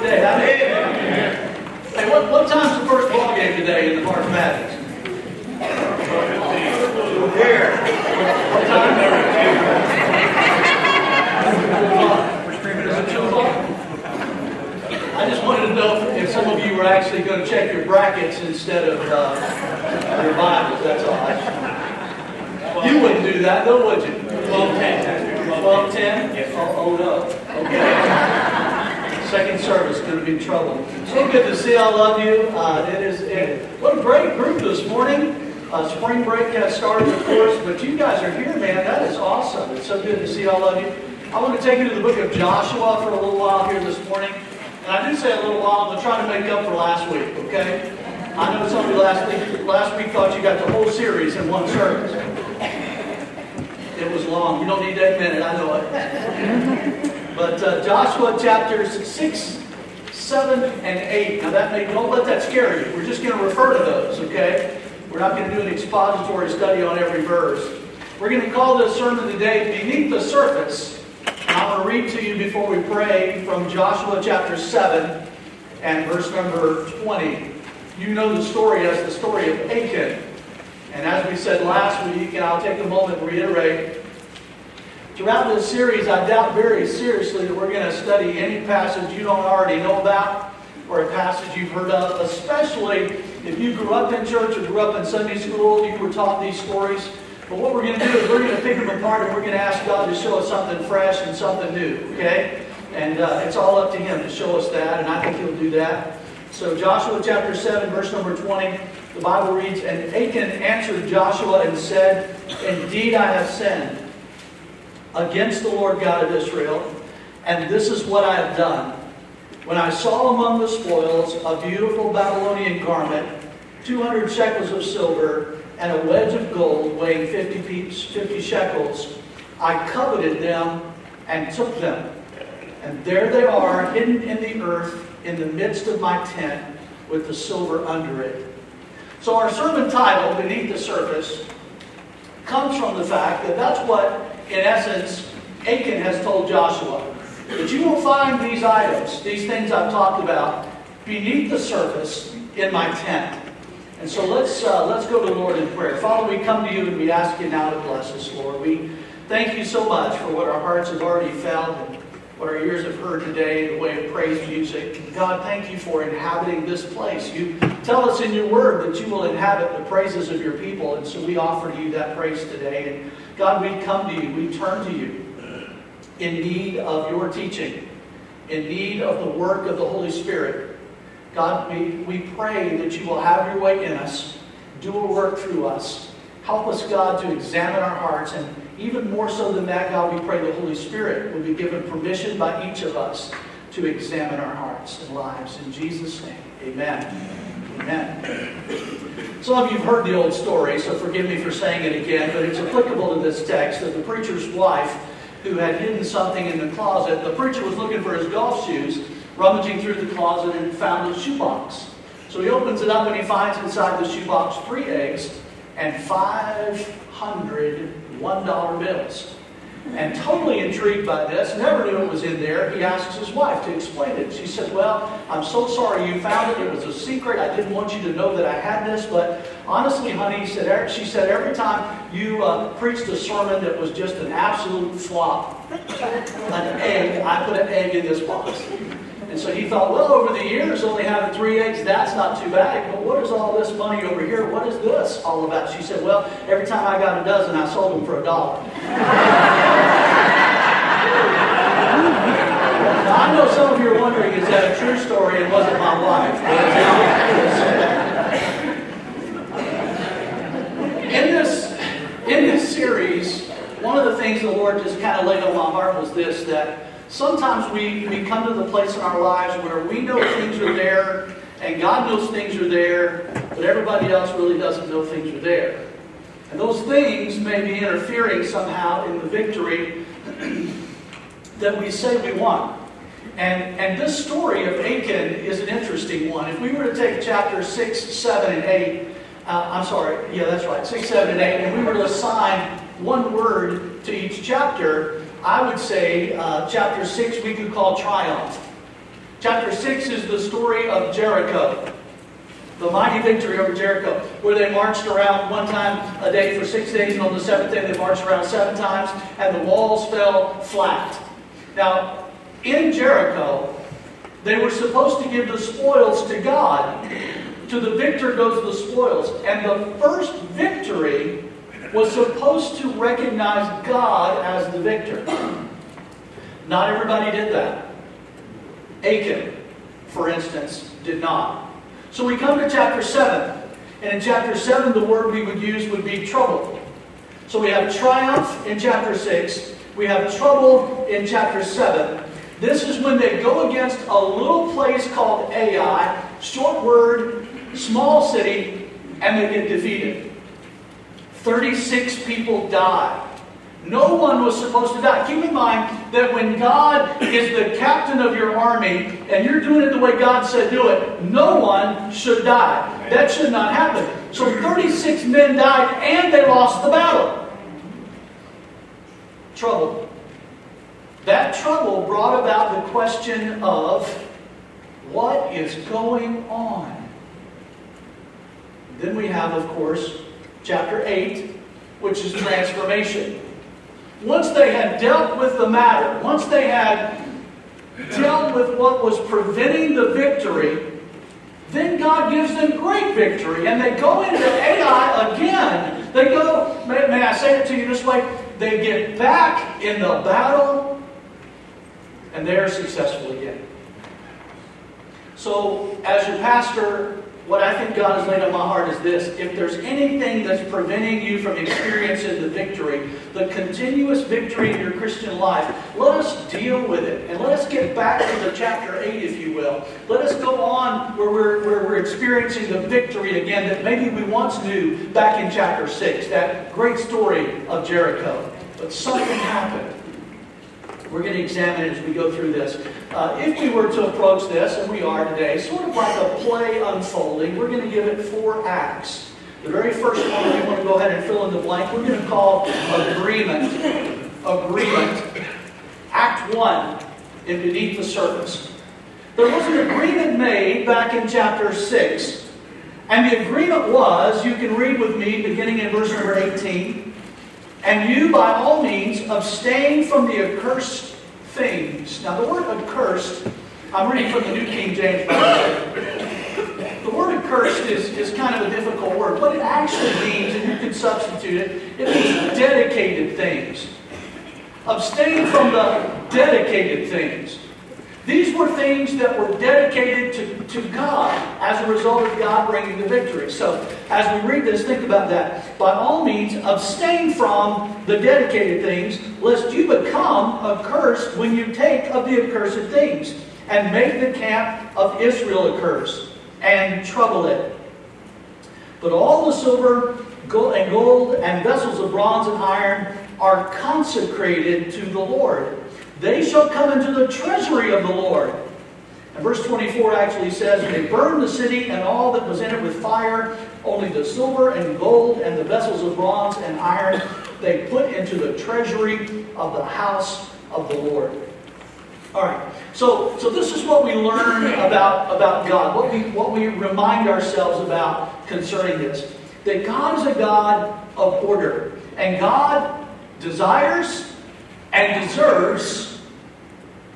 today. Amen. Hey, what, what time's the first ball game today in the Madness? Here. What time? I just wanted to know if some of you were actually going to check your brackets instead of uh, your Bibles. That's all. You wouldn't do that, though, would you? 12 10. 12 10? Yes. Oh, oh no. Okay. Second service, going to be trouble. So good to see all of you. Uh, it is what a great group this morning. Uh, spring break has started, of course, but you guys are here, man. That is awesome. It's so good to see all of you. I want to take you to the book of Joshua for a little while here this morning. And I do say a little while, I'm trying to make up for last week, okay? I know some of you last week, last week thought you got the whole series in one service. It was long. You don't need that minute, I know it. But uh, Joshua chapters 6, 7, and 8. Now that may, don't let that scare you. We're just going to refer to those, okay? We're not going to do an expository study on every verse. We're going to call this sermon today Beneath the Surface I'm going to read to you before we pray from Joshua chapter 7 and verse number 20. You know the story as the story of Achan. And as we said last week, and I'll take a moment to reiterate, throughout this series, I doubt very seriously that we're going to study any passage you don't already know about or a passage you've heard of, especially if you grew up in church or grew up in Sunday school, you were taught these stories. But what we're going to do is we're going to pick them apart and we're going to ask God to show us something fresh and something new, okay? And uh, it's all up to Him to show us that, and I think He'll do that. So, Joshua chapter 7, verse number 20, the Bible reads And Achan answered Joshua and said, Indeed, I have sinned against the Lord God of Israel, and this is what I have done. When I saw among the spoils a beautiful Babylonian garment, 200 shekels of silver, and a wedge of gold weighing 50, 50 shekels. I coveted them and took them. And there they are, hidden in the earth, in the midst of my tent, with the silver under it. So our sermon title, Beneath the Surface, comes from the fact that that's what, in essence, Achan has told Joshua. That you will find these items, these things I've talked about, beneath the surface in my tent. And so let's, uh, let's go to the Lord in prayer. Father, we come to you and we ask you now to bless us, Lord. We thank you so much for what our hearts have already felt and what our ears have heard today, the way of praise music. God, thank you for inhabiting this place. You tell us in your word that you will inhabit the praises of your people, and so we offer to you that praise today. And God, we come to you, we turn to you in need of your teaching, in need of the work of the Holy Spirit. God, we, we pray that you will have your way in us, do a work through us. Help us, God, to examine our hearts. And even more so than that, God, we pray the Holy Spirit will be given permission by each of us to examine our hearts and lives. In Jesus' name, amen. Amen. Some of you have heard the old story, so forgive me for saying it again, but it's applicable to this text of the preacher's wife who had hidden something in the closet. The preacher was looking for his golf shoes rummaging through the closet and found a shoebox. So he opens it up and he finds inside the shoebox three eggs and 500 $1 bills. And totally intrigued by this, never knew it was in there, he asks his wife to explain it. She said, Well, I'm so sorry you found it. It was a secret. I didn't want you to know that I had this. But honestly, honey, said, she said, every time you uh, preached a sermon that was just an absolute flop, an egg, I put an egg in this box. And so he thought, well, over the years, only having three eggs, that's not too bad. But what is all this money over here? What is this all about? She said, well, every time I got a dozen, I sold them for a dollar. I know some of you are wondering, is that a true story? It wasn't my wife. in this, in this series, one of the things the Lord just kind of laid on my heart was this, that Sometimes we, we come to the place in our lives where we know things are there, and God knows things are there, but everybody else really doesn't know things are there. And those things may be interfering somehow in the victory that we say we want. And, and this story of Achan is an interesting one. If we were to take chapter 6, 7, and 8, uh, I'm sorry, yeah, that's right, 6, 7, and 8, and we were to assign one word to each chapter, I would say uh, chapter 6 we could call triumph. Chapter 6 is the story of Jericho. The mighty victory over Jericho, where they marched around one time a day for six days, and on the seventh day they marched around seven times, and the walls fell flat. Now, in Jericho, they were supposed to give the spoils to God. To the victor goes the spoils. And the first victory was supposed to recognize God as the victor. Not everybody did that. Achan, for instance, did not. So we come to chapter 7. And in chapter 7, the word we would use would be trouble. So we have triumph in chapter 6. We have trouble in chapter 7. This is when they go against a little place called Ai, short word, small city, and they get defeated. 36 people die. No one was supposed to die. Keep in mind that when God is the captain of your army and you're doing it the way God said do it, no one should die. That should not happen. So 36 men died and they lost the battle. Trouble. That trouble brought about the question of what is going on? Then we have, of course, chapter 8, which is transformation. Once they had dealt with the matter, once they had dealt with what was preventing the victory, then God gives them great victory. And they go into Ai again. They go, may, may I say it to you this way? They get back in the battle and they're successful again. So, as your pastor, what I think God has laid on my heart is this. If there's anything that's preventing you from experiencing the victory, the continuous victory in your Christian life, let us deal with it. And let us get back to the chapter 8, if you will. Let us go on where we're, where we're experiencing the victory again that maybe we once knew back in chapter 6, that great story of Jericho. But something happened. We're going to examine it as we go through this. Uh, if we were to approach this, and we are today, sort of like a play unfolding, we're going to give it four acts. The very first one, we want to go ahead and fill in the blank, we're going to call agreement. Agreement. Act one in Beneath the Surface. There was an agreement made back in chapter 6. And the agreement was, you can read with me beginning in verse number 18. And you, by all means, abstain from the accursed things. Now, the word accursed, I'm reading from the New King James, way. The word accursed is, is kind of a difficult word. What it actually means, and you can substitute it, it means dedicated things. Abstain from the dedicated things. These were things that were dedicated to, to God as a result of God bringing the victory. So, as we read this, think about that. By all means, abstain from the dedicated things, lest you become accursed when you take of the accursed things, and make the camp of Israel accursed, and trouble it. But all the silver and gold and vessels of bronze and iron are consecrated to the Lord. They shall come into the treasury of the Lord. And verse 24 actually says, They burned the city and all that was in it with fire, only the silver and gold and the vessels of bronze and iron they put into the treasury of the house of the Lord. All right. So, so this is what we learn about, about God, what we, what we remind ourselves about concerning this. That God is a God of order. And God desires and deserves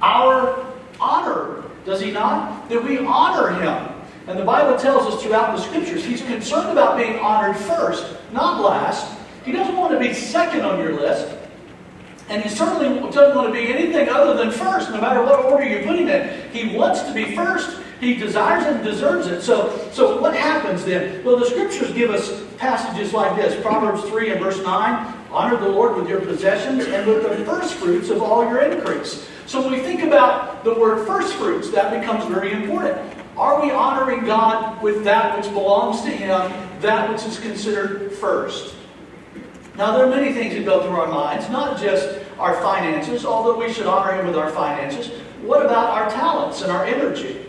our honor, does he not? That we honor him. And the Bible tells us throughout the scriptures, he's concerned about being honored first, not last. He doesn't want to be second on your list. And he certainly doesn't want to be anything other than first, no matter what order you put him in. He wants to be first. He desires and deserves it. So, so what happens then? Well, the scriptures give us passages like this Proverbs 3 and verse 9 Honor the Lord with your possessions and with the first fruits of all your increase. So when we think about the word first fruits, that becomes very important. Are we honoring God with that which belongs to Him, that which is considered first? Now, there are many things that go through our minds, not just our finances, although we should honor Him with our finances. What about our talents and our energy?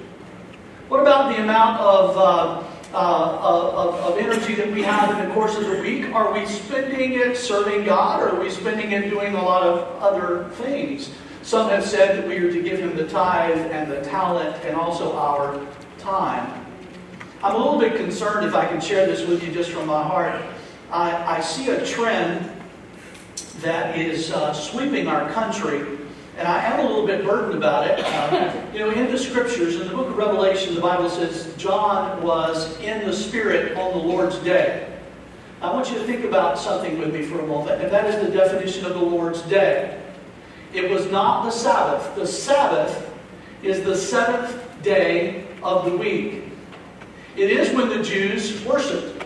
What about the amount of. Uh, uh, of, of, energy that we have in the course of the week? Are we spending it serving God or are we spending it doing a lot of other things? Some have said that we are to give him the tithe and the talent and also our time. I'm a little bit concerned if I can share this with you just from my heart. I, I see a trend that is uh, sweeping our country, and I am a little bit burdened about it. Uh, you know, in the scriptures, in the book of Revelation, the Bible says John was in the Spirit on the Lord's day. I want you to think about something with me for a moment, and that is the definition of the Lord's day. It was not the Sabbath. The Sabbath is the seventh day of the week. It is when the Jews worshiped.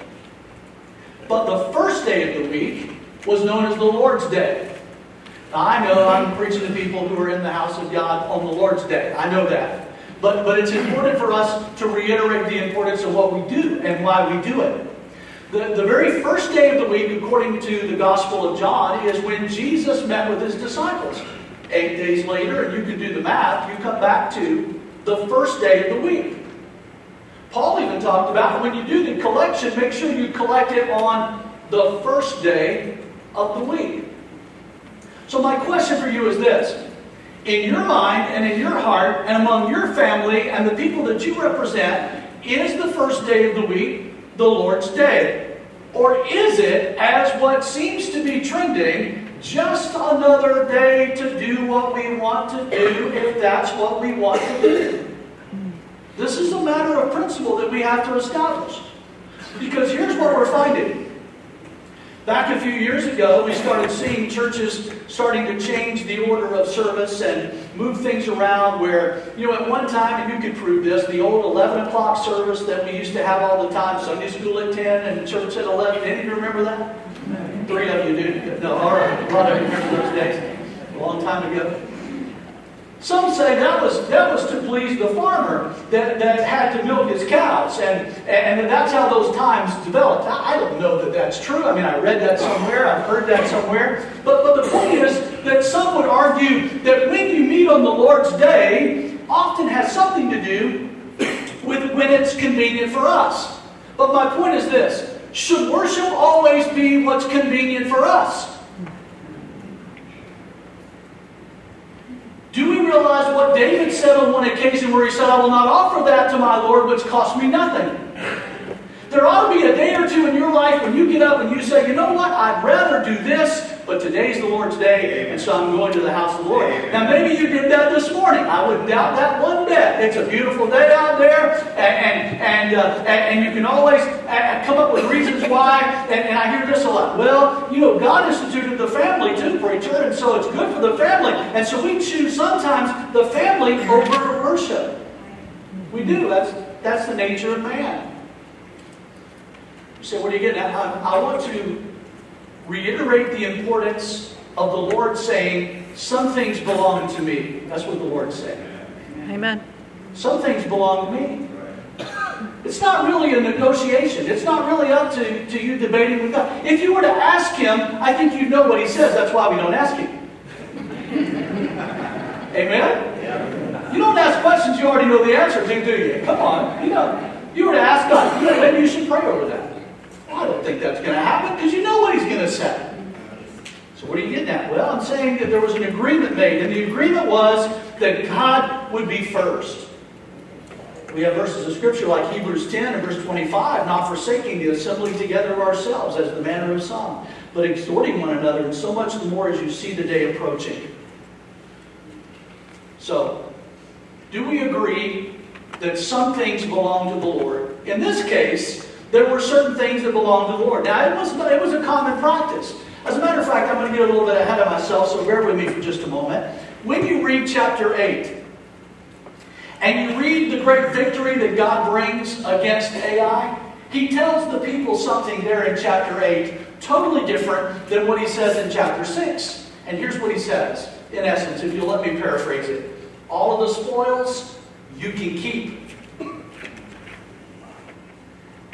But the first day of the week was known as the Lord's Day. Now, I know I'm preaching to people who are in the house of God on the Lord's Day. I know that. But, but it's important for us to reiterate the importance of what we do and why we do it. The, the very first day of the week, according to the Gospel of John, is when Jesus met with his disciples. Eight days later, and you can do the math, you come back to the first day of the week. Paul even talked about when you do the collection, make sure you collect it on the first day of the week. So, my question for you is this In your mind and in your heart, and among your family and the people that you represent, is the first day of the week the Lord's Day? Or is it, as what seems to be trending, just another day to do what we want to do if that's what we want to do? This is a matter of principle that we have to establish. Because here's what we're finding. Back a few years ago, we started seeing churches starting to change the order of service and move things around where, you know, at one time, and you could prove this, the old 11 o'clock service that we used to have all the time, Sunday school at 10 and church at 11. Any of you remember that? Three of you do. No, all right. A lot of you remember those days. A long time ago. Some say that was, that was to please the farmer that, that had to milk his cows, and, and that's how those times developed. I don't know that that's true. I mean, I read that somewhere, I've heard that somewhere. But, but the point is that some would argue that when you meet on the Lord's day, often has something to do with when it's convenient for us. But my point is this should worship always be what's convenient for us? Do we realize what David said on one occasion where he said, I will not offer that to my Lord which cost me nothing? There ought to be a day or two in your life when you get up and you say, you know what, I'd rather do this but today's the Lord's day, and so I'm going to the house of the Lord. Now, maybe you did that this morning. I wouldn't doubt that one bit. It's a beautiful day out there, and and and, uh, and, you can always uh, come up with reasons why. And, and I hear this a lot. Well, you know, God instituted the family too, preacher, and so it's good for the family. And so we choose sometimes the family over worship. We do. That's that's the nature of man. You say, what are you getting at? Uh, I, uh, I want to reiterate the importance of the Lord saying, Some things belong to me. That's what the Lord said. Amen. Some things belong to me. It's not really a negotiation. It's not really up to, to you debating with God. If you were to ask Him, I think you'd know what He says. That's why we don't ask Him. Amen? You don't ask questions you already know the answer to, do you? Come on. You know, you were to ask God, you maybe you should pray over that. I don't think that's going to happen because you know what he's going to say. So what are you getting at? Well, I'm saying that there was an agreement made, and the agreement was that God would be first. We have verses of Scripture like Hebrews 10 and verse 25, not forsaking the assembling together of ourselves as the manner of some, but exhorting one another, and so much the more as you see the day approaching. So, do we agree that some things belong to the Lord? In this case, there were certain things that belonged to the Lord. Now, it was, it was a common practice. As a matter of fact, I'm going to get a little bit ahead of myself, so bear with me for just a moment. When you read chapter 8, and you read the great victory that God brings against Ai, he tells the people something there in chapter 8 totally different than what he says in chapter 6. And here's what he says, in essence, if you'll let me paraphrase it. All of the spoils you can keep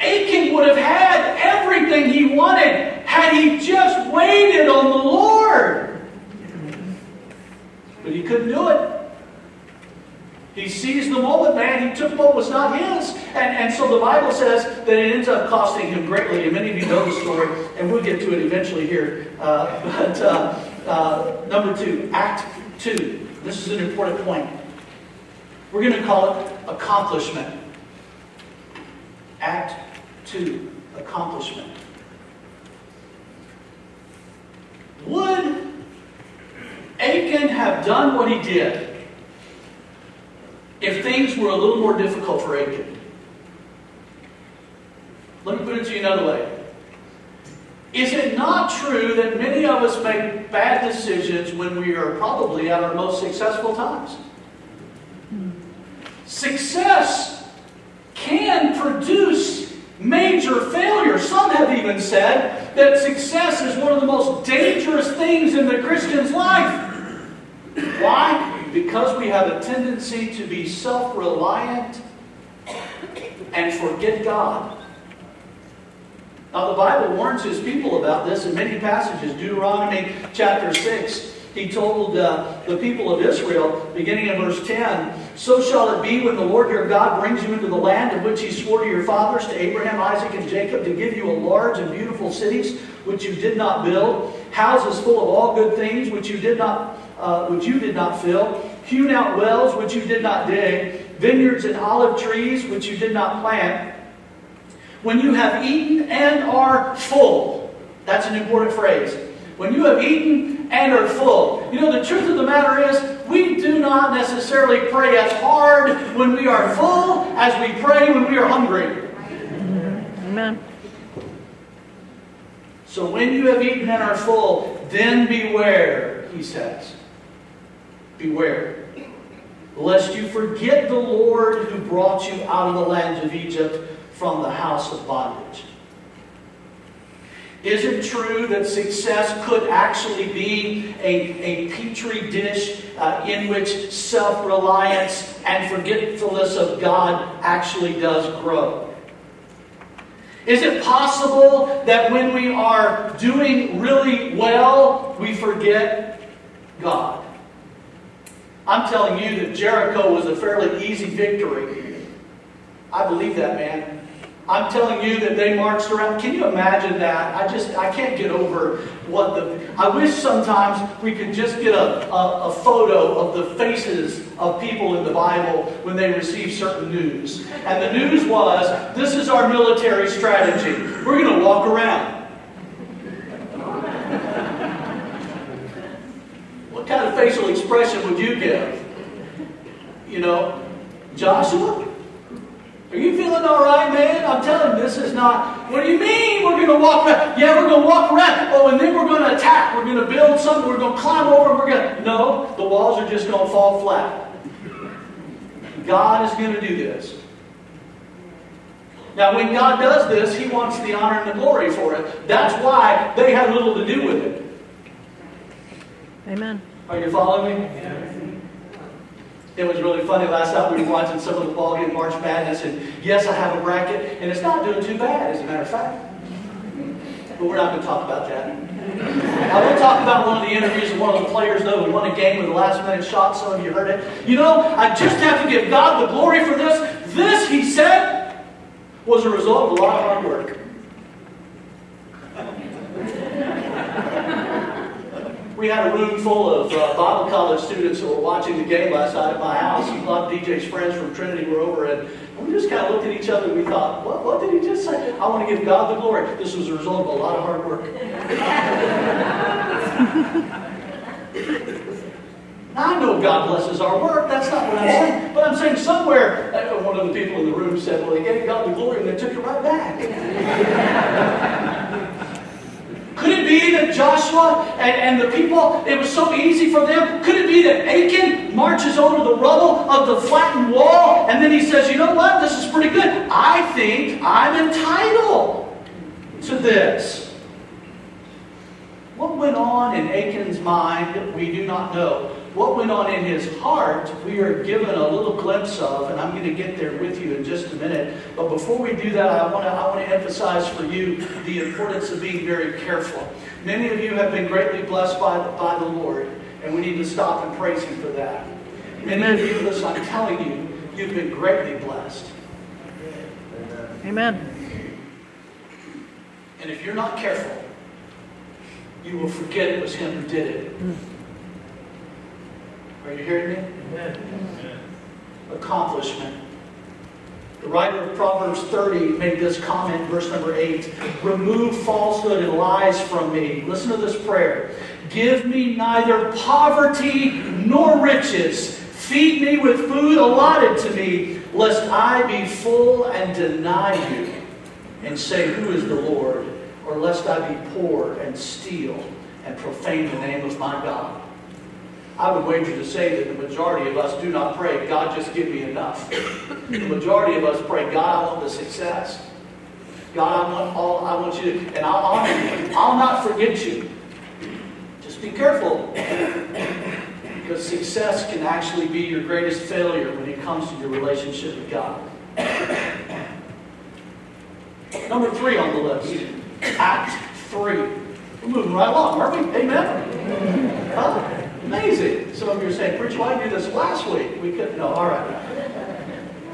Achan would have had everything wanted had he just waited on the Lord. But he couldn't do it. He seized the moment, man. He took what was not his. And, and so the Bible says that it ends up costing him greatly. And many of you know the story, and we'll get to it eventually here. Uh, but uh, uh, number two, Act 2. This is an important point. We're going to call it accomplishment. Act 2, accomplishment. Would Achan have done what he did if things were a little more difficult for Achan? Let me put it to you another way. Is it not true that many of us make bad decisions when we are probably at our most successful times? Success can produce major failure. Some have even said that success is one of the most dangerous things in the Christian's life. Why? Because we have a tendency to be self reliant and forget God. Now, the Bible warns his people about this in many passages. Deuteronomy chapter 6, he told uh, the people of Israel, beginning in verse 10, So shall it be when the Lord your God brings you into the land of which he swore to your fathers, to Abraham, Isaac, and Jacob, to give you a large and beautiful cities which you did not build, houses full of all good things which you did not, uh, which you did not fill, hewn out wells which you did not dig, vineyards and olive trees which you did not plant when you have eaten and are full. That's an important phrase. When you have eaten and are full. You know, the truth of the matter is, we do not necessarily pray as hard when we are full as we pray when we are hungry. Amen. So when you have eaten and are full, then beware, he says. Beware. Lest you forget the Lord who brought you out of the land of Egypt from the house of bondage. Is it true that success could actually be a, a petri dish uh, in which self reliance and forgetfulness of God actually does grow? Is it possible that when we are doing really well, we forget God? I'm telling you that Jericho was a fairly easy victory. I believe that, man. I'm telling you that they marched around. Can you imagine that? I just, I can't get over what the. I wish sometimes we could just get a, a, a, photo of the faces of people in the Bible when they receive certain news. And the news was this is our military strategy. We're going to walk around. what kind of facial expression would you give? You know, Joshua? Are you feeling all right, man? I'm telling you, this is not. What do you mean we're going to walk around? Yeah, we're going to walk around. Oh, and then we're going to attack. We're going to build something. We're going to climb over. We're going to. No, the walls are just going to fall flat. God is going to do this. Now, when God does this, He wants the honor and the glory for it. That's why they had little to do with it. Amen. Are you following me? Yeah. It was really funny. Last night we were watching some of the ball game March Madness, and yes, I have a bracket, and it's not doing too bad, as a matter of fact. But we're not going to talk about that. I will talk about one of the interviews of one of the players, though, who won a game with a last minute shot. Some of you heard it. You know, I just have to give God the glory for this. This, he said, was a result of a lot of hard work. We had a room full of uh, Bible college students who were watching the game last night at my house. A lot of DJ's friends from Trinity were over, and we just kind of looked at each other and we thought, what, what did he just say? I want to give God the glory. This was a result of a lot of hard work. I know God blesses our work. That's not what I'm saying. But I'm saying somewhere, uh, one of the people in the room said, well, they gave God the glory and they took it right back. Could it be that Joshua and, and the people, it was so easy for them? Could it be that Achan marches over the rubble of the flattened wall and then he says, you know what, this is pretty good. I think I'm entitled to this. What went on in Achan's mind, we do not know. What went on in his heart, we are given a little glimpse of, and I'm going to get there with you in just a minute. But before we do that, I want to, I want to emphasize for you the importance of being very careful. Many of you have been greatly blessed by, by the Lord, and we need to stop and praise Him for that. Many of you, listen, I'm telling you, you've been greatly blessed. Amen. And if you're not careful, you will forget it was Him who did it. Hmm. Are you hearing me? Accomplishment. The writer of Proverbs 30 made this comment, verse number 8 Remove falsehood and lies from me. Listen to this prayer. Give me neither poverty nor riches. Feed me with food allotted to me, lest I be full and deny you and say, Who is the Lord? Or lest I be poor and steal and profane the name of my God. I would wager to say that the majority of us do not pray, God, just give me enough. The majority of us pray, God, I want the success. God, I want all I want you to, and I'll honor you. I'll not forget you. Just be careful. Because success can actually be your greatest failure when it comes to your relationship with God. Number three on the list. Act three. We're moving right along, aren't we? Amen? Amazing. Some of you are saying, Preacher, why did you do this last week? We couldn't. No, all right.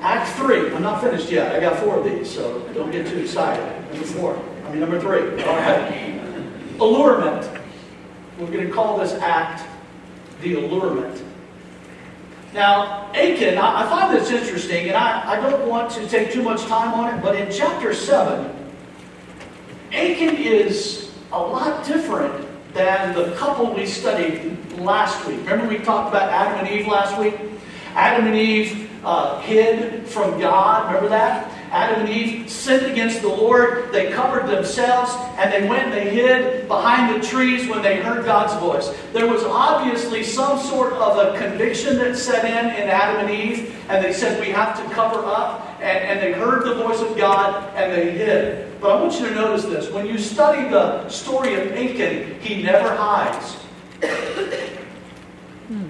Act three. I'm not finished yet. I got four of these, so don't get too excited. Number four. I mean, number three. All right. Allurement. We're going to call this act the allurement. Now, Achan, I, I find this interesting, and I, I don't want to take too much time on it, but in chapter 7, Achan is a lot different than the couple we studied last week. Remember we talked about Adam and Eve last week? Adam and Eve uh, hid from God. Remember that? Adam and Eve sinned against the Lord. They covered themselves and they went and they hid behind the trees when they heard God's voice. There was obviously some sort of a conviction that set in in Adam and Eve, and they said, We have to cover up. And, and they heard the voice of God and they hid. But I want you to notice this. When you study the story of Achan, he never hides. Hmm.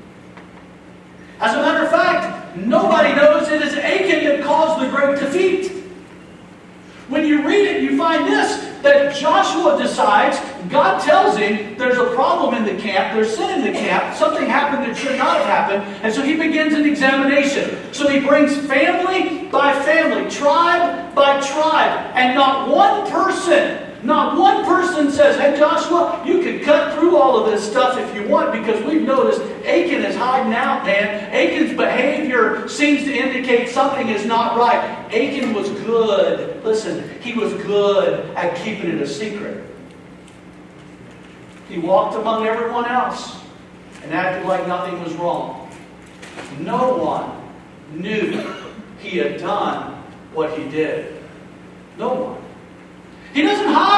As a matter of fact, nobody knows it is Achan that caused the great defeat. When you read it, you find this that Joshua decides, God tells him there's a problem in the camp, there's sin in the camp, something happened that should not have happened, and so he begins an examination. So he brings family by family, tribe by tribe, and not one person not one person says, hey Joshua, you can cut through all of this stuff if you want because we've noticed Achan is hiding out, man. Achan's behavior seems to indicate something is not right. Achan was good. Listen, he was good at keeping it a secret. He walked among everyone else and acted like nothing was wrong. No one knew he had done what he did. No one. He doesn't hide.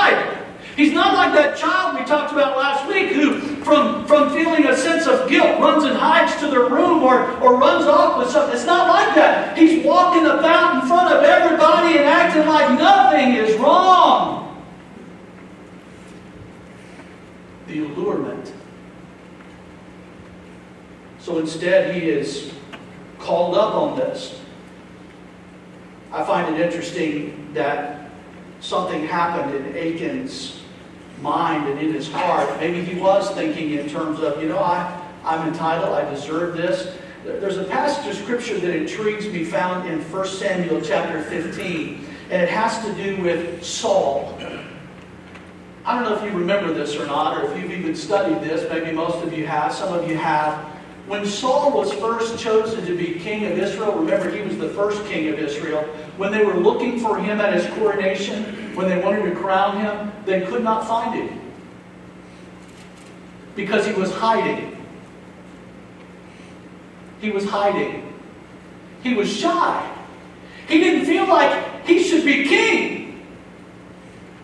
He's not like that child we talked about last week who, from, from feeling a sense of guilt, runs and hides to their room or, or runs off with something. It's not like that. He's walking about in front of everybody and acting like nothing is wrong. The allurement. So instead, he is called up on this. I find it interesting that something happened in Achan's mind and in his heart. Maybe he was thinking in terms of, you know, I, I'm entitled, I deserve this. There's a passage of scripture that intrigues me found in 1 Samuel chapter 15, and it has to do with Saul. I don't know if you remember this or not, or if you've even studied this. Maybe most of you have, some of you have. When Saul was first chosen to be king of Israel, remember he was the first king of Israel, when they were looking for him at his coronation, when they wanted to crown him, they could not find him. Because he was hiding. He was hiding. He was shy. He didn't feel like he should be king.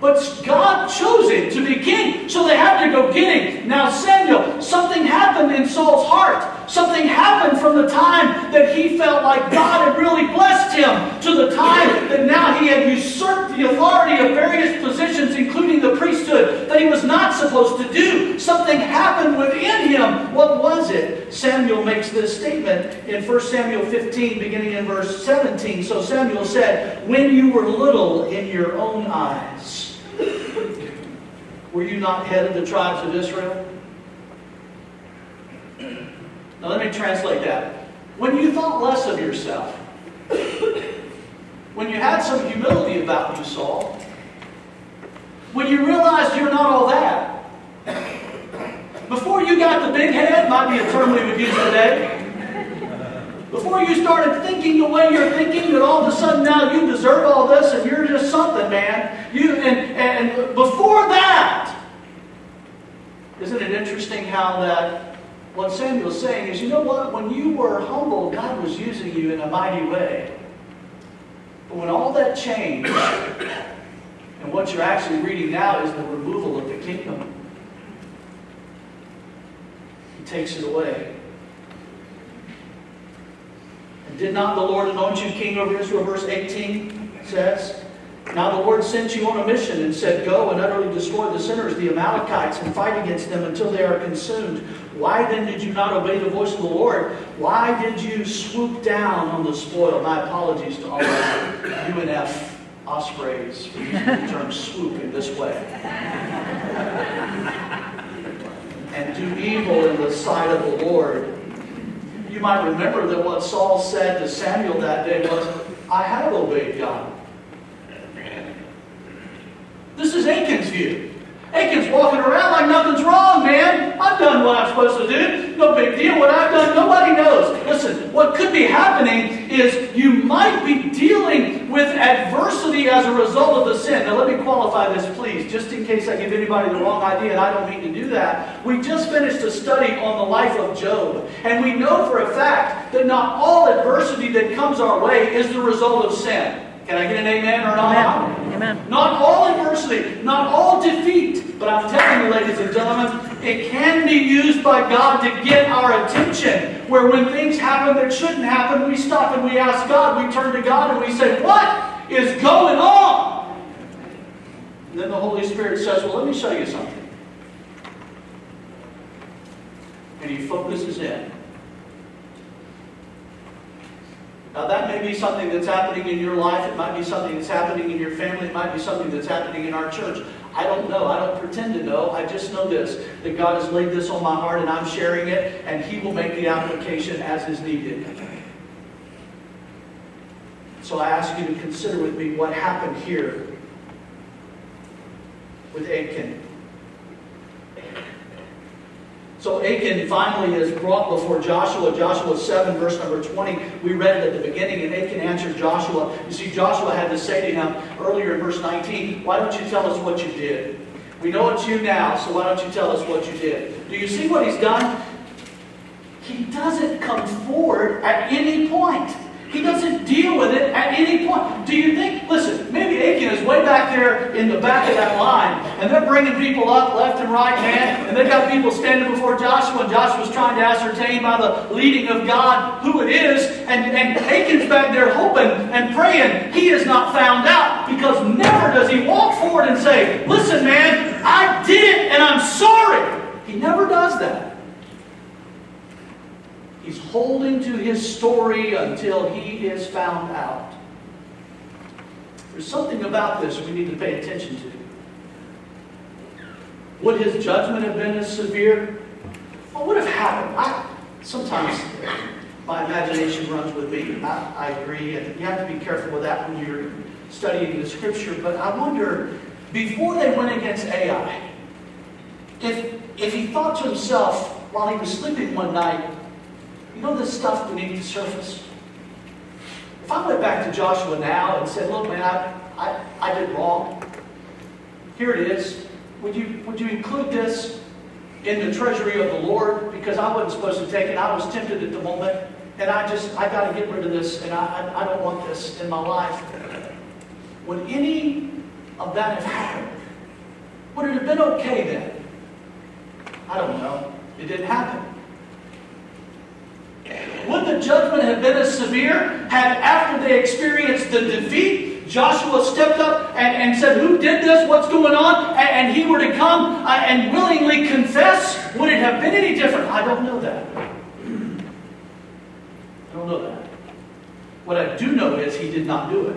But God chose him to be king, so they had to go get him. Now, Samuel, something happened in Saul's heart. Something happened from the time that he felt like God had really blessed him to the time that now he had usurped the authority of various positions, including the priesthood, that he was not supposed to do. Something happened within him. What was it? Samuel makes this statement in 1 Samuel 15, beginning in verse 17. So Samuel said, When you were little in your own eyes, were you not head of the tribes of Israel? Now let me translate that. When you thought less of yourself, when you had some humility about you, Saul, when you realize you're not all that, Before you got the big head, might be a term we would use today. Before you started thinking the way you're thinking, that all of a sudden now you deserve all this and you're just something, man. You and, and before that, isn't it interesting how that what Samuel's saying is, you know what? When you were humble, God was using you in a mighty way. But when all that changed, and what you're actually reading now is the removal of the kingdom, He takes it away. And did not the Lord anoint you king over Israel? Verse 18 says. Now the Lord sent you on a mission and said, Go and utterly destroy the sinners, the Amalekites, and fight against them until they are consumed. Why then did you not obey the voice of the Lord? Why did you swoop down on the spoil? My apologies to all of you UNF ospreys for using the term swoop in this way. and do evil in the sight of the Lord. You might remember that what Saul said to Samuel that day was, I have obeyed God. This is Achan's view. Walking around like nothing's wrong, man. I've done what I'm supposed to do. No big deal. What I've done, nobody knows. Listen, what could be happening is you might be dealing with adversity as a result of the sin. Now, let me qualify this, please, just in case I give anybody the wrong idea, and I don't mean to do that. We just finished a study on the life of Job, and we know for a fact that not all adversity that comes our way is the result of sin. Can I get an amen or an amen? Amen. Not all adversity, not all defeat, but I'm telling you, ladies and gentlemen, it can be used by God to get our attention. Where when things happen that shouldn't happen, we stop and we ask God, we turn to God and we say, What is going on? And then the Holy Spirit says, Well, let me show you something. And He focuses in. Now, that may be something that's happening in your life. It might be something that's happening in your family. It might be something that's happening in our church. I don't know. I don't pretend to know. I just know this that God has laid this on my heart and I'm sharing it, and He will make the application as is needed. So I ask you to consider with me what happened here with Achan. So Achan finally is brought before Joshua. Joshua 7, verse number 20. We read it at the beginning, and Achan answered Joshua. You see, Joshua had to say to him earlier in verse 19, Why don't you tell us what you did? We know it's you now, so why don't you tell us what you did? Do you see what he's done? He doesn't come forward at any point. He doesn't deal with it at any point. Do you think, listen, maybe Achan is way back there in the back of that line, and they're bringing people up left and right, man, and they've got people standing before Joshua, and Joshua's trying to ascertain by the leading of God who it is, and, and Achan's back there hoping and praying he is not found out, because never does he walk forward and say, listen, man, I did it, and I'm sorry. He never does that. He's holding to his story until he is found out. There's something about this we need to pay attention to. Would his judgment have been as severe? What would have happened? I, sometimes my imagination runs with me. I, I agree, and you have to be careful with that when you're studying the scripture. But I wonder, before they went against Ai, if, if he thought to himself while he was sleeping one night, you know this stuff beneath the surface? If I went back to Joshua now and said, look, man, I, I, I did wrong. Here it is. Would you, would you include this in the treasury of the Lord? Because I wasn't supposed to take it. I was tempted at the moment. And I just, I got to get rid of this. And I, I, I don't want this in my life. Would any of that have happened? Would it have been okay then? I don't know. It didn't happen. Would the judgment have been as severe had, after they experienced the defeat, Joshua stepped up and, and said, Who did this? What's going on? And, and he were to come uh, and willingly confess? Would it have been any different? I don't know that. I don't know that. What I do know is he did not do it.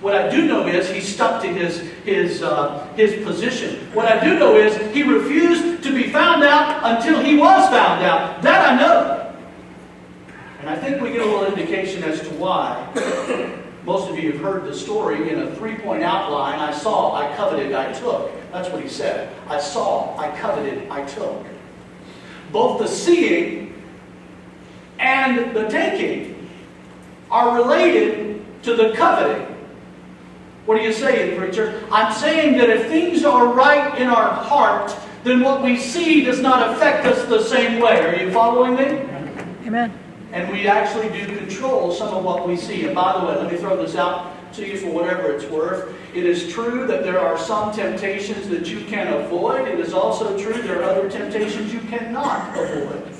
What I do know is he stuck to his, his, uh, his position. What I do know is he refused to be found out until he was found out. That I know. And I think we get a little indication as to why. Most of you have heard the story in a three point outline. I saw, I coveted, I took. That's what he said. I saw, I coveted, I took. both the seeing and the taking are related to the coveting. What are you saying, preacher? I'm saying that if things are right in our heart, then what we see does not affect us the same way. Are you following me? Amen. And we actually do control some of what we see. And by the way, let me throw this out to you for whatever it's worth. It is true that there are some temptations that you can avoid. It is also true there are other temptations you cannot avoid.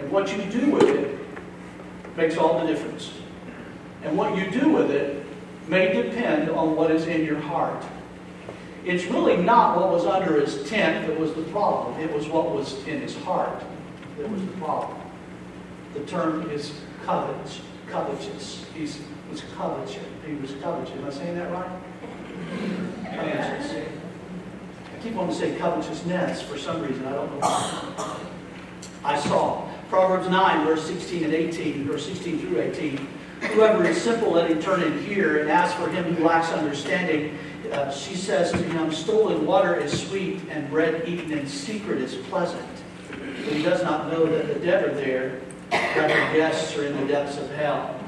And what you do with it makes all the difference. And what you do with it may depend on what is in your heart. It's really not what was under his tent that was the problem. It was what was in his heart that was the problem. The term is covetous. Covetous. He was covetous. He was covetous. Am I saying that right? Covetous. I keep wanting to say covetousness for some reason. I don't know why. I saw Proverbs 9, verse 16 and 18, verse 16 through 18. Whoever is simple, let him turn in here, and ask for him who lacks understanding. Uh, she says to him, Stolen water is sweet, and bread eaten in secret is pleasant. But he does not know that the are there, that the guests are in the depths of hell.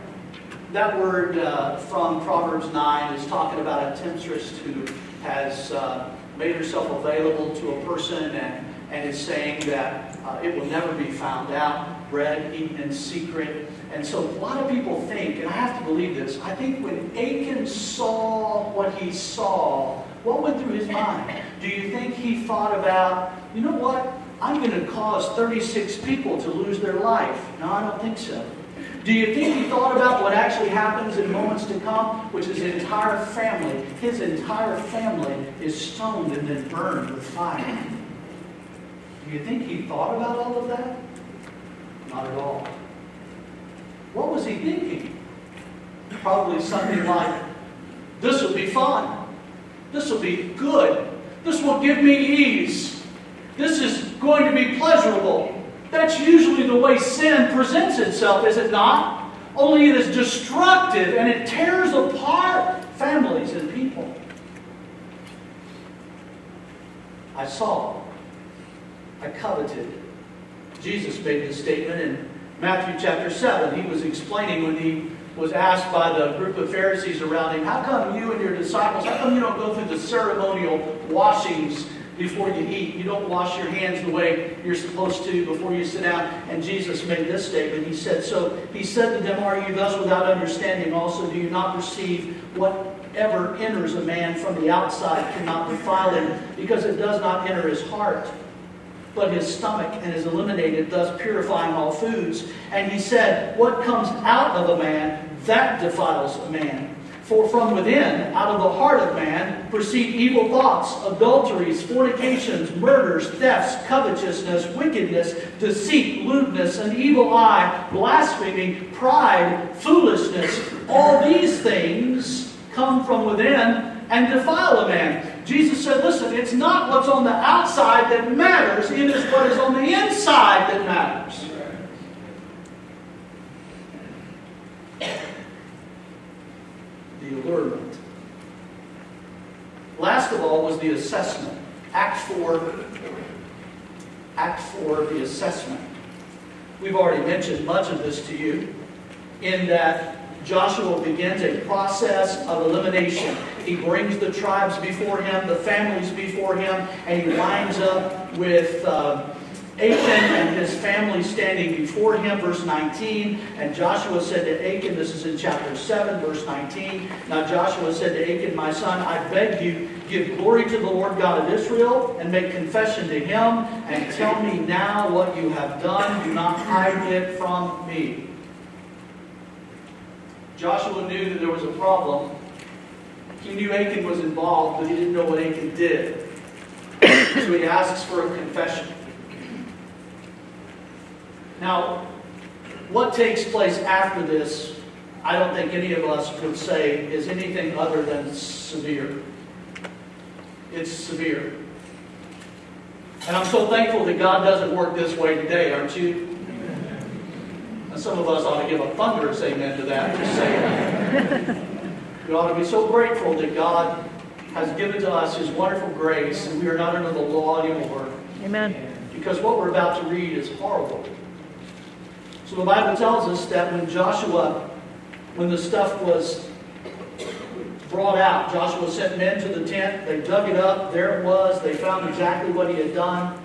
That word uh, from Proverbs 9 is talking about a temptress who has uh, made herself available to a person and, and is saying that uh, it will never be found out. Bread eaten in secret. And so a lot of people think, and I have to believe this, I think when Achan saw what he saw, what went through his mind? Do you think he thought about, you know what? I'm going to cause 36 people to lose their life. No, I don't think so. Do you think he thought about what actually happens in moments to come, which is his entire family, his entire family is stoned and then burned with fire? Do you think he thought about all of that? Not at all. What was he thinking? Probably something like, this will be fun. This will be good. This will give me ease. This is going to be pleasurable. That's usually the way sin presents itself, is it not? Only it is destructive and it tears apart families and people. I saw. I coveted. Jesus made this statement in Matthew chapter 7. He was explaining when he was asked by the group of Pharisees around him, How come you and your disciples, how come you don't go through the ceremonial washings before you eat. You don't wash your hands the way you're supposed to before you sit down. And Jesus made this statement. He said, So he said to them, Are you thus without understanding? Also, do you not perceive whatever enters a man from the outside cannot defile him, because it does not enter his heart? But his stomach and is eliminated, thus purifying all foods. And he said, What comes out of a man, that defiles a man. For from within, out of the heart of man, proceed evil thoughts, adulteries, fornications, murders, thefts, covetousness, wickedness, deceit, lewdness, an evil eye, blasphemy, pride, foolishness. All these things come from within and defile a man. Jesus said, listen, it's not what's on the outside that matters, it is what is on the inside that matters. The allurement. Last of all was the assessment. Act 4, Act 4, the assessment. We've already mentioned much of this to you in that Joshua begins a process of elimination. He brings the tribes before him, the families before him, and he lines up with uh, Achan and his family standing before him, verse 19. And Joshua said to Achan, this is in chapter 7, verse 19. Now Joshua said to Achan, My son, I beg you, give glory to the Lord God of Israel, and make confession to him, and tell me now what you have done. Do not hide it from me. Joshua knew that there was a problem. He knew Achan was involved, but he didn't know what Achan did. So he asks for a confession. Now, what takes place after this, I don't think any of us would say is anything other than severe. It's severe. And I'm so thankful that God doesn't work this way today, aren't you? And some of us ought to give a thunderous amen to that, just saying. we ought to be so grateful that God has given to us His wonderful grace, and we are not under the law anymore. Amen. because what we're about to read is horrible. So the Bible tells us that when Joshua, when the stuff was brought out, Joshua sent men to the tent, they dug it up, there it was, they found exactly what he had done.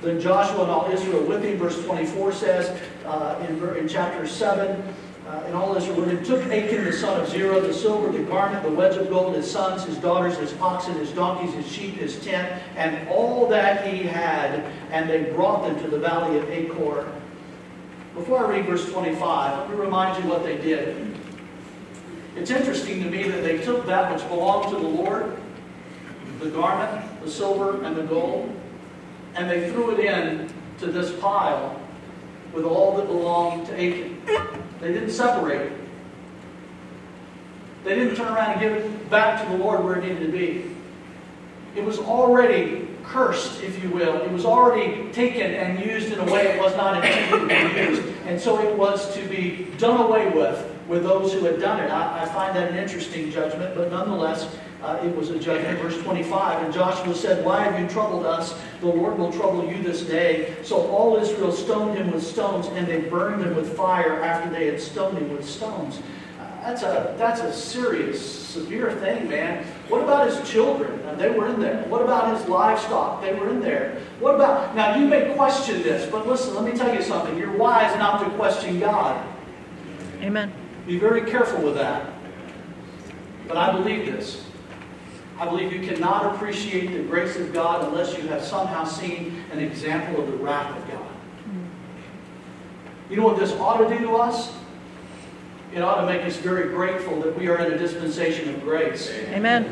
Then Joshua and all Israel with him, verse 24 says uh, in, in chapter 7, uh, and all Israel with him took Achan the son of Zerah, the silver, the garment, the wedge of gold, his sons, his daughters, his oxen, his donkeys, his sheep, his tent, and all that he had, and they brought them to the valley of Achor. Before I read verse 25, let me remind you what they did. It's interesting to me that they took that which belonged to the Lord, the garment, the silver, and the gold, and they threw it in to this pile with all that belonged to Achan. They didn't separate it. They didn't turn around and give it back to the Lord where it needed to be. It was already cursed, if you will. It was already taken and used in a way it was not intended to be used. And so it was to be done away with with those who had done it. I, I find that an interesting judgment, but nonetheless, uh, it was a judgment. Verse 25, and Joshua said, Why have you troubled us? The Lord will trouble you this day. So all Israel stoned him with stones, and they burned him with fire after they had stoned him with stones. That's a, that's a serious, severe thing, man. What about his children? They were in there. What about his livestock? They were in there. What about, now you may question this, but listen, let me tell you something. You're wise not to question God. Amen. Be very careful with that. But I believe this. I believe you cannot appreciate the grace of God unless you have somehow seen an example of the wrath of God. Hmm. You know what this ought to do to us? It ought to make us very grateful that we are in a dispensation of grace. Amen.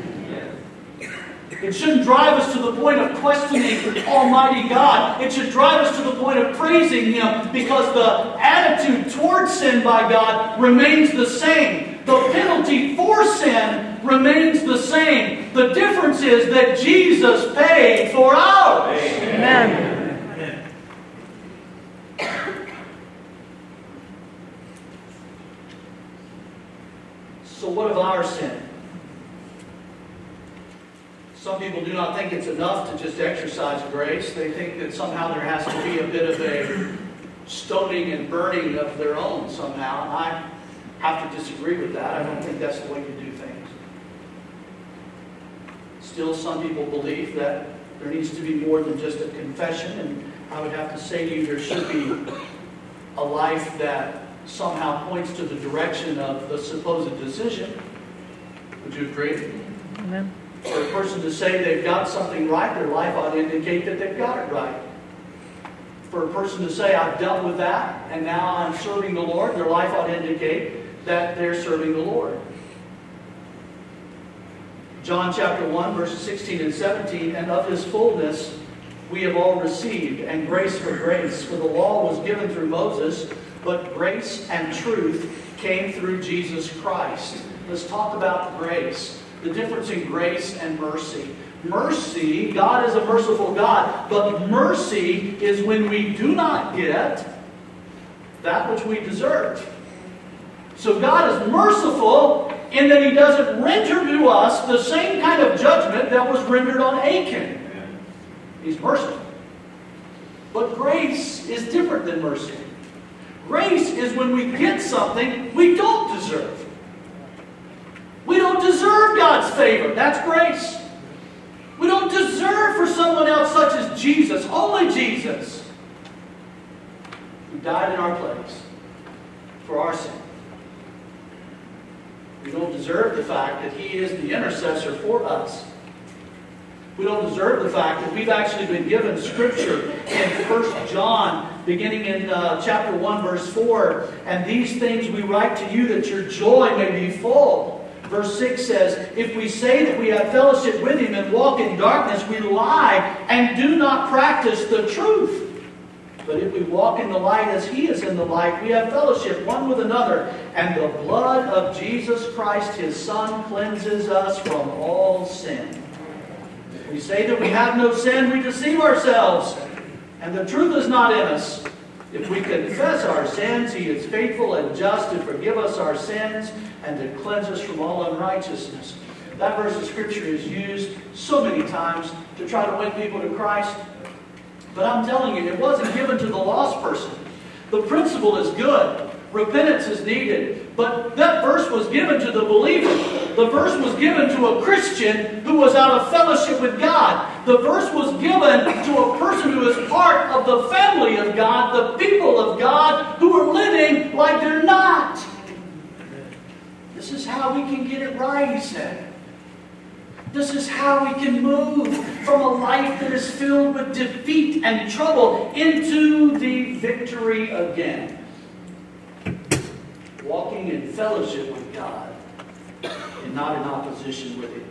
It shouldn't drive us to the point of questioning Almighty God. It should drive us to the point of praising Him because the attitude towards sin by God remains the same. The penalty for sin remains the same. The difference is that Jesus paid for ours. Amen. So, what of our sin? Some people do not think it's enough to just exercise grace. They think that somehow there has to be a bit of a stoning and burning of their own somehow. And I have to disagree with that. I don't think that's the way to do things. Still, some people believe that there needs to be more than just a confession. And I would have to say to you, there should be a life that somehow points to the direction of the supposed decision. Would you agree? Amen. For a person to say they've got something right, their life ought to indicate that they've got it right. For a person to say, I've dealt with that, and now I'm serving the Lord, their life ought to indicate that they're serving the Lord. John chapter 1, verses 16 and 17, and of his fullness we have all received, and grace for grace. For the law was given through Moses, but grace and truth came through Jesus Christ. Let's talk about grace the difference in grace and mercy. Mercy, God is a merciful God, but mercy is when we do not get that which we deserve. So God is merciful in that He doesn't render to us the same kind of judgment that was rendered on Achan. He's merciful. But grace is different than mercy. Grace is when we get something we don't deserve. We don't deserve God's favor. That's grace. We don't deserve for someone else such as Jesus, only Jesus, who died in our place for our sin. We don't deserve the fact that He is the intercessor for us. We don't deserve the fact that we've actually been given Scripture in 1 John, beginning in uh, chapter 1, verse 4. And these things we write to you that your joy may be full. Verse 6 says, If we say that we have fellowship with him and walk in darkness, we lie and do not practice the truth. But if we walk in the light as he is in the light, we have fellowship one with another. And the blood of Jesus Christ, his Son, cleanses us from all sin. If we say that we have no sin, we deceive ourselves, and the truth is not in us. If we confess our sins, he is faithful and just to forgive us our sins and to cleanse us from all unrighteousness. That verse of Scripture is used so many times to try to win people to Christ. But I'm telling you, it wasn't given to the lost person. The principle is good. Repentance is needed. But that verse was given to the believer. The verse was given to a Christian who was out of fellowship with God. The verse was given to a person who is part of the family of God, the people of God, who are living like they're not. This is how we can get it right, he said. This is how we can move from a life that is filled with defeat and trouble into the victory again walking in fellowship with God and not in opposition with Him.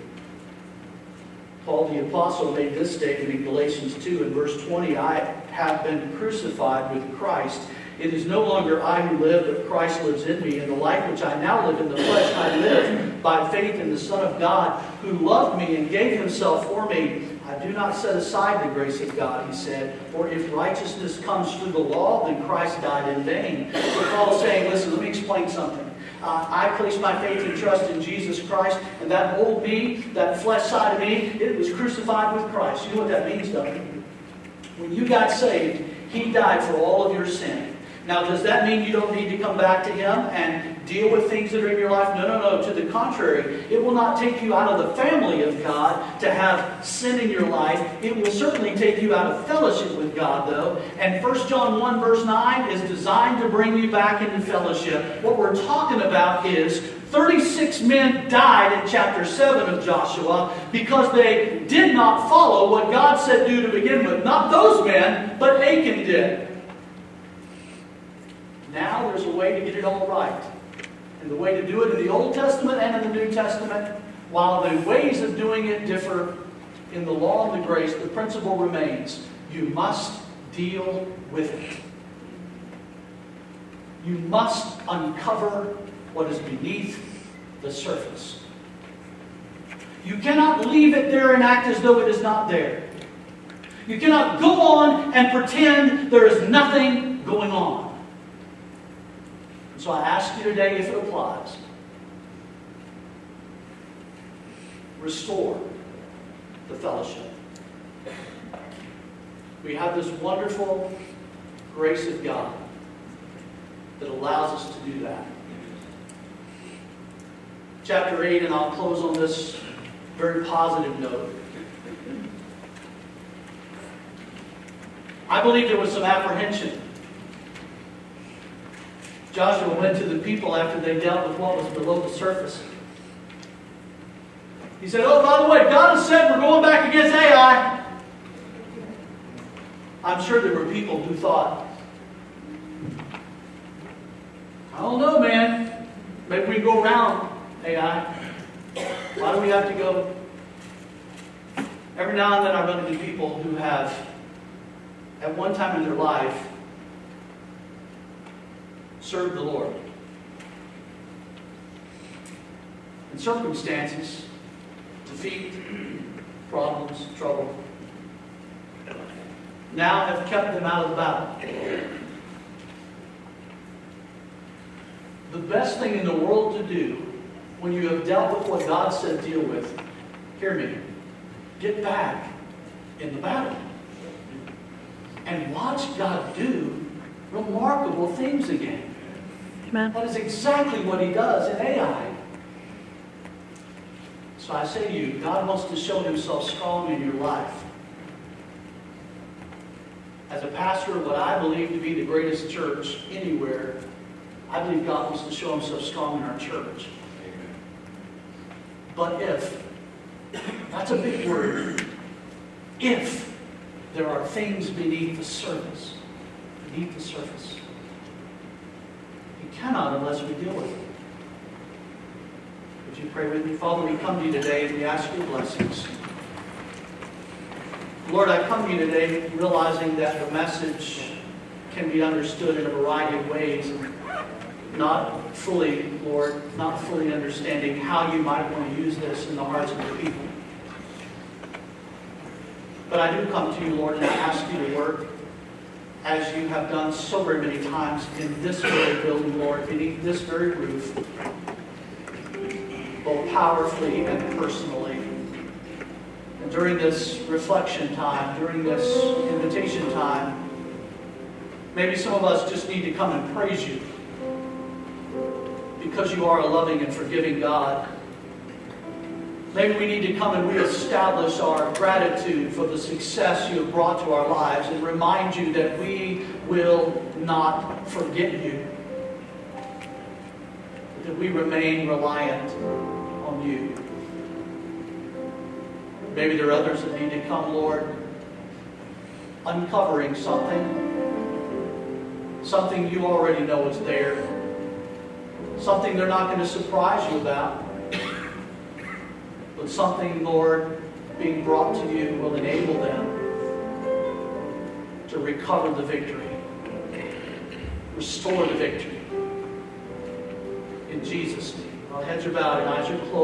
Paul the Apostle made this statement in Galatians 2 and verse 20 I have been crucified with Christ. It is no longer I who live, but Christ lives in me. And the life which I now live in the flesh, I live by faith in the Son of God, who loved me and gave himself for me. Do not set aside the grace of God, he said, for if righteousness comes through the law, then Christ died in vain. So Paul's saying, listen, let me explain something. Uh, I place my faith and trust in Jesus Christ, and that old me, that flesh side of me, it was crucified with Christ. You know what that means, don't you? When you got saved, he died for all of your sin. Now, does that mean you don't need to come back to Him and deal with things that are in your life? No, no, no. To the contrary, it will not take you out of the family of God to have sin in your life. It will certainly take you out of fellowship with God, though. And 1 John 1, verse 9 is designed to bring you back into fellowship. What we're talking about is 36 men died in chapter 7 of Joshua because they did not follow what God said do to begin with. Not those men, but Achan did. Now there's a way to get it all right. And the way to do it in the Old Testament and in the New Testament, while the ways of doing it differ in the law and the grace, the principle remains. You must deal with it. You must uncover what is beneath the surface. You cannot leave it there and act as though it is not there. You cannot go on and pretend there is nothing going on. So I ask you today if it applies. Restore the fellowship. We have this wonderful grace of God that allows us to do that. Chapter 8, and I'll close on this very positive note. I believe there was some apprehension Joshua went to the people after they dealt with what was below the surface. He said, Oh, by the way, God has said we're going back against Ai. I'm sure there were people who thought, I don't know, man. Maybe we go around Ai. Why do we have to go? Every now and then I run into people who have, at one time in their life, serve the Lord. And circumstances, defeat, problems, trouble, now have kept them out of the battle. The best thing in the world to do when you have dealt with what God said deal with, hear me, get back in the battle. And watch God do remarkable things again. Amen. That is exactly what he does in Ai. So I say to you, God wants to show himself strong in your life. As a pastor of what I believe to be the greatest church anywhere, I believe God wants to show himself strong in our church. But if, that's a big word, if there are things beneath the surface, beneath the surface, cannot unless we deal with it. Would you pray with me? Father, we come to you today and we ask your blessings. Lord, I come to you today realizing that the message can be understood in a variety of ways, not fully, Lord, not fully understanding how you might want to use this in the hearts of your people. But I do come to you, Lord, and I ask you to work as you have done so very many times in this very building, Lord, beneath this very roof, both powerfully and personally. And during this reflection time, during this invitation time, maybe some of us just need to come and praise you because you are a loving and forgiving God. Maybe we need to come and reestablish our gratitude for the success you have brought to our lives and remind you that we will not forget you, that we remain reliant on you. Maybe there are others that need to come, Lord, uncovering something, something you already know is there, something they're not going to surprise you about but something, Lord, being brought to you will enable them to recover the victory, restore the victory. In Jesus' name. Our heads are bowed and eyes are closed.